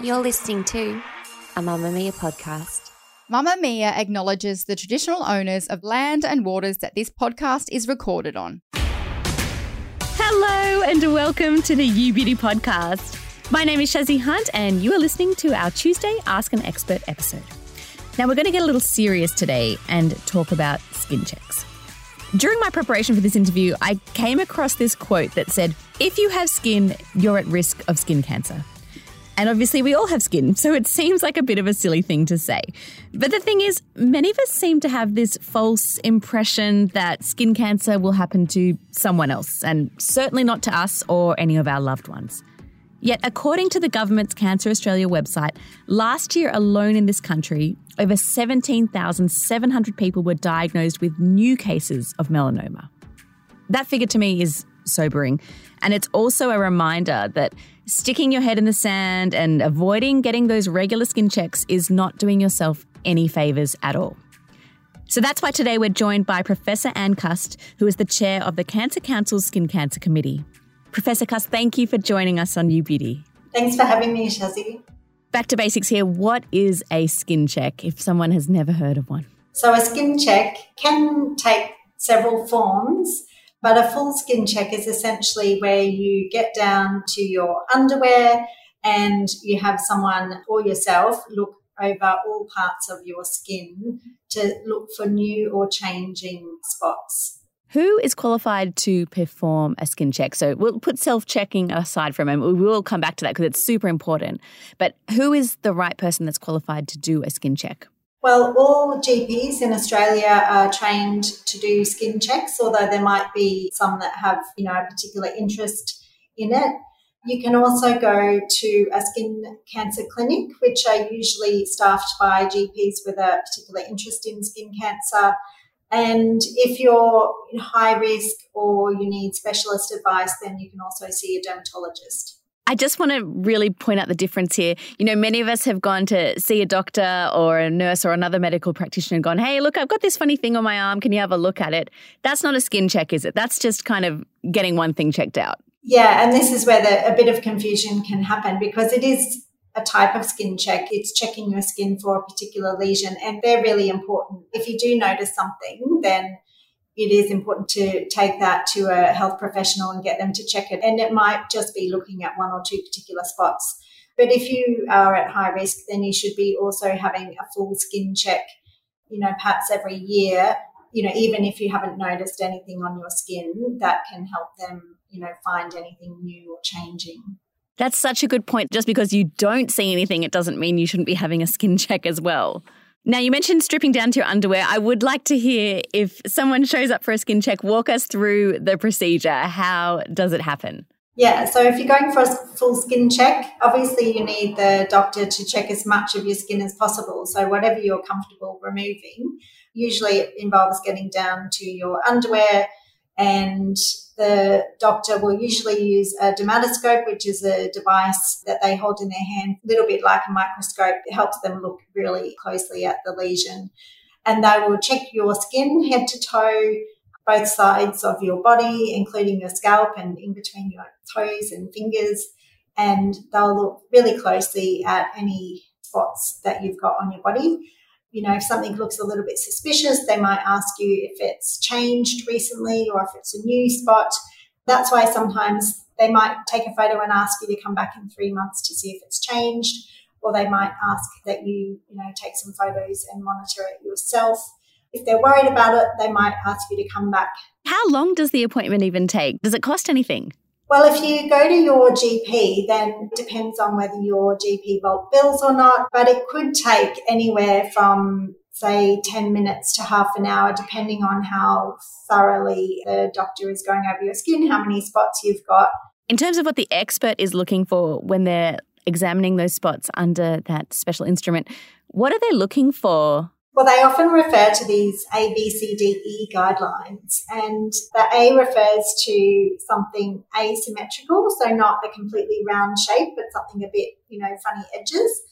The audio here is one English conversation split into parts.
You're listening to a Mamamia podcast. Mamamia acknowledges the traditional owners of land and waters that this podcast is recorded on. Hello and welcome to the You Beauty podcast. My name is Shazzy Hunt and you are listening to our Tuesday Ask an Expert episode. Now we're going to get a little serious today and talk about skin checks. During my preparation for this interview, I came across this quote that said, If you have skin, you're at risk of skin cancer. And obviously, we all have skin, so it seems like a bit of a silly thing to say. But the thing is, many of us seem to have this false impression that skin cancer will happen to someone else, and certainly not to us or any of our loved ones. Yet, according to the government's Cancer Australia website, last year alone in this country, over 17,700 people were diagnosed with new cases of melanoma. That figure to me is sobering. And it's also a reminder that sticking your head in the sand and avoiding getting those regular skin checks is not doing yourself any favours at all. So that's why today we're joined by Professor Anne Cust, who is the chair of the Cancer Council's Skin Cancer Committee. Professor Cust, thank you for joining us on You Beauty. Thanks for having me, Shazzy. Back to basics here. What is a skin check if someone has never heard of one? So, a skin check can take several forms. But a full skin check is essentially where you get down to your underwear and you have someone or yourself look over all parts of your skin to look for new or changing spots. Who is qualified to perform a skin check? So we'll put self checking aside for a moment. We will come back to that because it's super important. But who is the right person that's qualified to do a skin check? Well, all GPs in Australia are trained to do skin checks, although there might be some that have, you know, a particular interest in it. You can also go to a skin cancer clinic, which are usually staffed by GPs with a particular interest in skin cancer. And if you're high risk or you need specialist advice, then you can also see a dermatologist. I just want to really point out the difference here. You know, many of us have gone to see a doctor or a nurse or another medical practitioner and gone, hey, look, I've got this funny thing on my arm. Can you have a look at it? That's not a skin check, is it? That's just kind of getting one thing checked out. Yeah, and this is where the, a bit of confusion can happen because it is a type of skin check. It's checking your skin for a particular lesion, and they're really important. If you do notice something, then it is important to take that to a health professional and get them to check it. And it might just be looking at one or two particular spots. But if you are at high risk, then you should be also having a full skin check, you know, perhaps every year. You know, even if you haven't noticed anything on your skin, that can help them, you know, find anything new or changing. That's such a good point. Just because you don't see anything, it doesn't mean you shouldn't be having a skin check as well. Now, you mentioned stripping down to your underwear. I would like to hear if someone shows up for a skin check, walk us through the procedure. How does it happen? Yeah, so if you're going for a full skin check, obviously you need the doctor to check as much of your skin as possible. So, whatever you're comfortable removing, usually it involves getting down to your underwear and the doctor will usually use a dermatoscope, which is a device that they hold in their hand, a little bit like a microscope. It helps them look really closely at the lesion. And they will check your skin head to toe, both sides of your body, including your scalp and in between your toes and fingers. And they'll look really closely at any spots that you've got on your body you know, if something looks a little bit suspicious, they might ask you if it's changed recently or if it's a new spot. That's why sometimes they might take a photo and ask you to come back in three months to see if it's changed, or they might ask that you, you know, take some photos and monitor it yourself. If they're worried about it, they might ask you to come back. How long does the appointment even take? Does it cost anything? Well, if you go to your GP, then it depends on whether your GP bulk bills or not, but it could take anywhere from say 10 minutes to half an hour, depending on how thoroughly the doctor is going over your skin, how many spots you've got. In terms of what the expert is looking for when they're examining those spots under that special instrument, what are they looking for? Well, they often refer to these A, B, C, D, E guidelines, and the A refers to something asymmetrical, so not a completely round shape, but something a bit, you know, funny edges.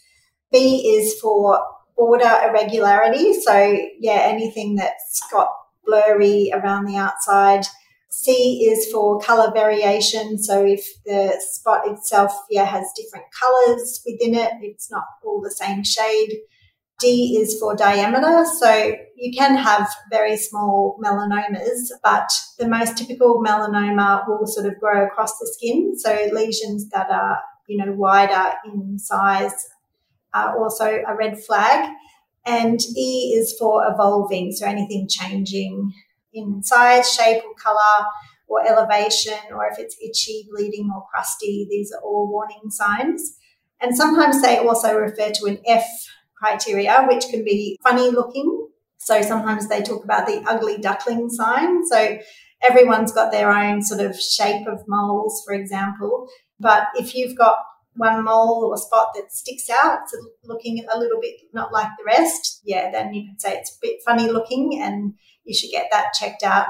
B is for border irregularity, so yeah, anything that's got blurry around the outside. C is for color variation. So if the spot itself yeah, has different colors within it, it's not all the same shade. D is for diameter. So you can have very small melanomas, but the most typical melanoma will sort of grow across the skin. So lesions that are, you know, wider in size are also a red flag. And E is for evolving. So anything changing in size, shape, or color, or elevation, or if it's itchy, bleeding, or crusty, these are all warning signs. And sometimes they also refer to an F criteria, which can be funny looking. So sometimes they talk about the ugly duckling sign. So everyone's got their own sort of shape of moles, for example. But if you've got one mole or spot that sticks out, it's looking a little bit not like the rest, yeah, then you could say it's a bit funny looking and you should get that checked out.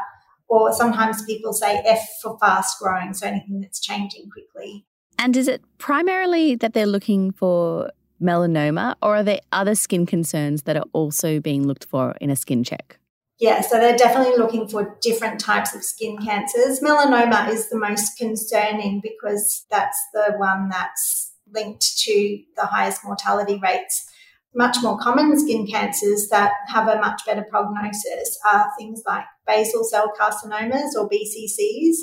Or sometimes people say F for fast growing, so anything that's changing quickly. And is it primarily that they're looking for melanoma, or are there other skin concerns that are also being looked for in a skin check? Yeah, so they're definitely looking for different types of skin cancers. Melanoma is the most concerning because that's the one that's linked to the highest mortality rates. Much more common skin cancers that have a much better prognosis are things like basal cell carcinomas or BCCs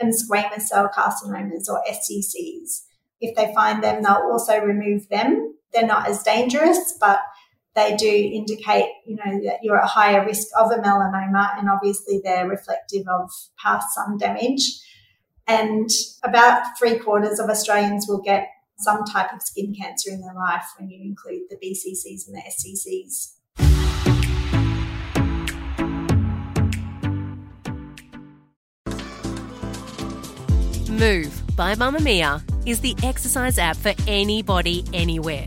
and squamous cell carcinomas or SCCs. If they find them, they'll also remove them they're not as dangerous, but they do indicate, you know, that you're at higher risk of a melanoma, and obviously they're reflective of past sun damage. And about three quarters of Australians will get some type of skin cancer in their life when you include the BCCs and the SCCs. Move by Mamamia is the exercise app for anybody, anywhere.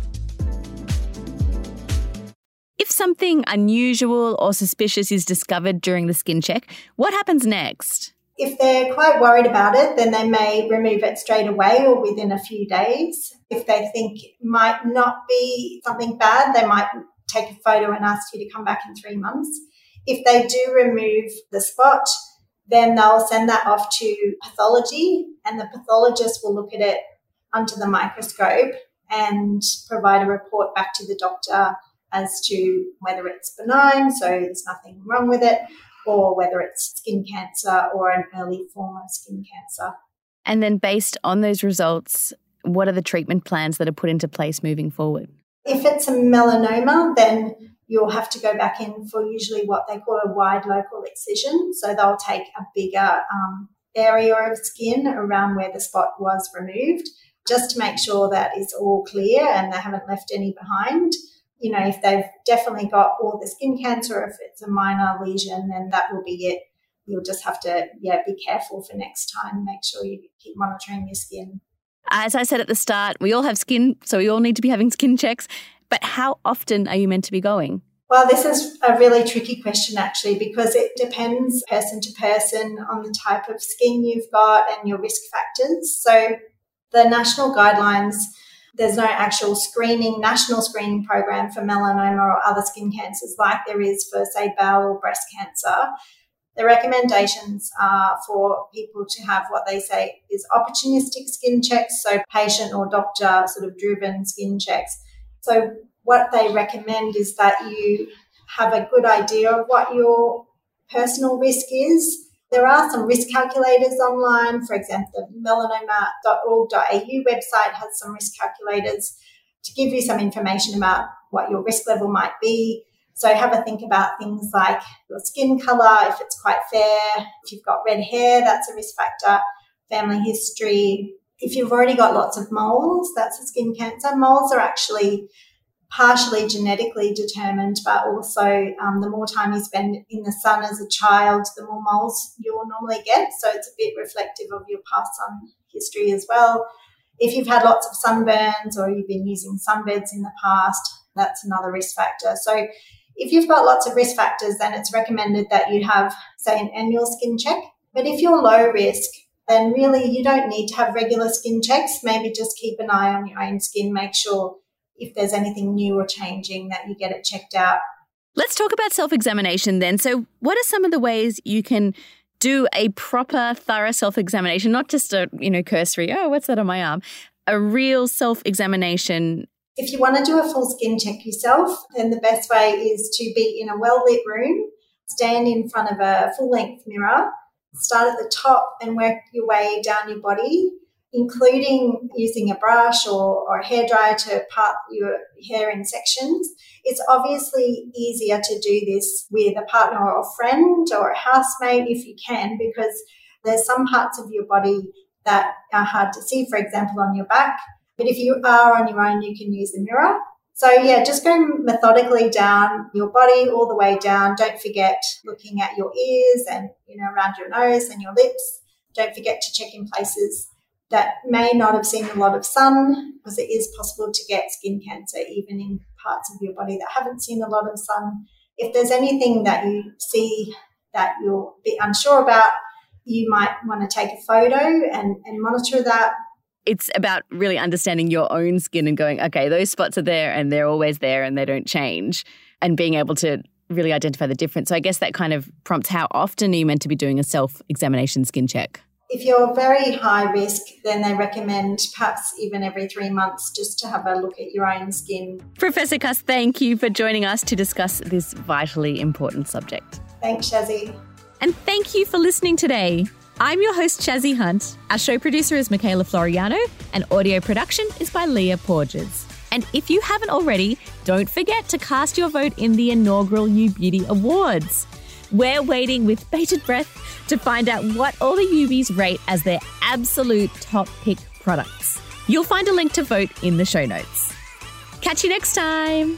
Something unusual or suspicious is discovered during the skin check, what happens next? If they're quite worried about it, then they may remove it straight away or within a few days. If they think it might not be something bad, they might take a photo and ask you to come back in three months. If they do remove the spot, then they'll send that off to pathology, and the pathologist will look at it under the microscope and provide a report back to the doctor as to whether it's benign, so there's nothing wrong with it, or whether it's skin cancer or an early form of skin cancer. And then, based on those results, what are the treatment plans that are put into place moving forward? If it's a melanoma, then you'll have to go back in for usually what they call a wide local excision. So they'll take a bigger um, area of skin around where the spot was removed just to make sure that it's all clear and they haven't left any behind you know, if they've definitely got all the skin cancer, if it's a minor lesion, then that will be it. You'll just have to, yeah, be careful for next time. Make sure you keep monitoring your skin. As I said at the start, we all have skin, so we all need to be having skin checks. But how often are you meant to be going? Well, this is a really tricky question actually because it depends person to person on the type of skin you've got and your risk factors. So the national guidelines there's no actual screening, national screening program for melanoma or other skin cancers like there is for, say, bowel or breast cancer. The recommendations are for people to have what they say is opportunistic skin checks, so patient or doctor sort of driven skin checks. So, what they recommend is that you have a good idea of what your personal risk is there are some risk calculators online. For example, the melanoma.org.au website has some risk calculators. to give you some information about what your risk level might be. So have a think about things like your skin color, if it's quite fair, if you've got red hair, that's a risk factor, family history. If you've already got lots of moles, that's a skin cancer. Moles are actually partially genetically determined, but also um, the more time you spend in the sun as a child, the more moles you'll normally get. So it's a bit reflective of your past sun history as well. If you've had lots of sunburns or you've been using sunbeds in the past, that's another risk factor. So if you've got lots of risk factors, then it's recommended that you have, say, an annual skin check. But if you're low risk, then really you don't need to have regular skin checks. Maybe just keep an eye on your own skin, make sure if there's anything new or changing that you get it checked out. Let's talk about self examination then. So, what are some of the ways you can do a proper, thorough self examination, not just a, you know, cursory, oh, what's that on my arm? A real self examination. If you want to do a full skin check yourself, then the best way is to be in a well lit room, stand in front of a full length mirror, start at the top and work your way down your body including using a brush or, or a hairdryer to part your hair in sections. It's obviously easier to do this with a partner or a friend or a housemate if you can, because there's some parts of your body that are hard to see, for example, on your back. But if you are on your own, you can use a mirror. So yeah, just go methodically down your body all the way down. Don't forget looking at your ears and you know around your nose and your lips. Don't forget to check in places that may not have seen a lot of sun because it is possible to get skin cancer even in parts of your body that haven't seen a lot of sun. If there's anything that you see that a bit unsure about, you might want to take a photo and, and monitor that. It's about really understanding your own skin and going, okay, those spots are there and they're always there and they don't change, and being able to really identify the difference. So I guess that kind of prompts how often are you meant to be doing a self examination skin check? If you're very high risk, then they recommend perhaps even every three months just to have a look at your own skin. Professor Cust, thank you for joining us to discuss this vitally important subject. Thanks, Shazzy. And thank you for listening today. I'm your host, Shazzy Hunt. Our show producer is Michaela Floriano, and audio production is by Leah Porges. And if you haven't already, don't forget to cast your vote in the inaugural You Beauty Awards. We're waiting with bated breath to find out what all the Ubies rate as their absolute top pick products. You'll find a link to vote in the show notes. Catch you next time.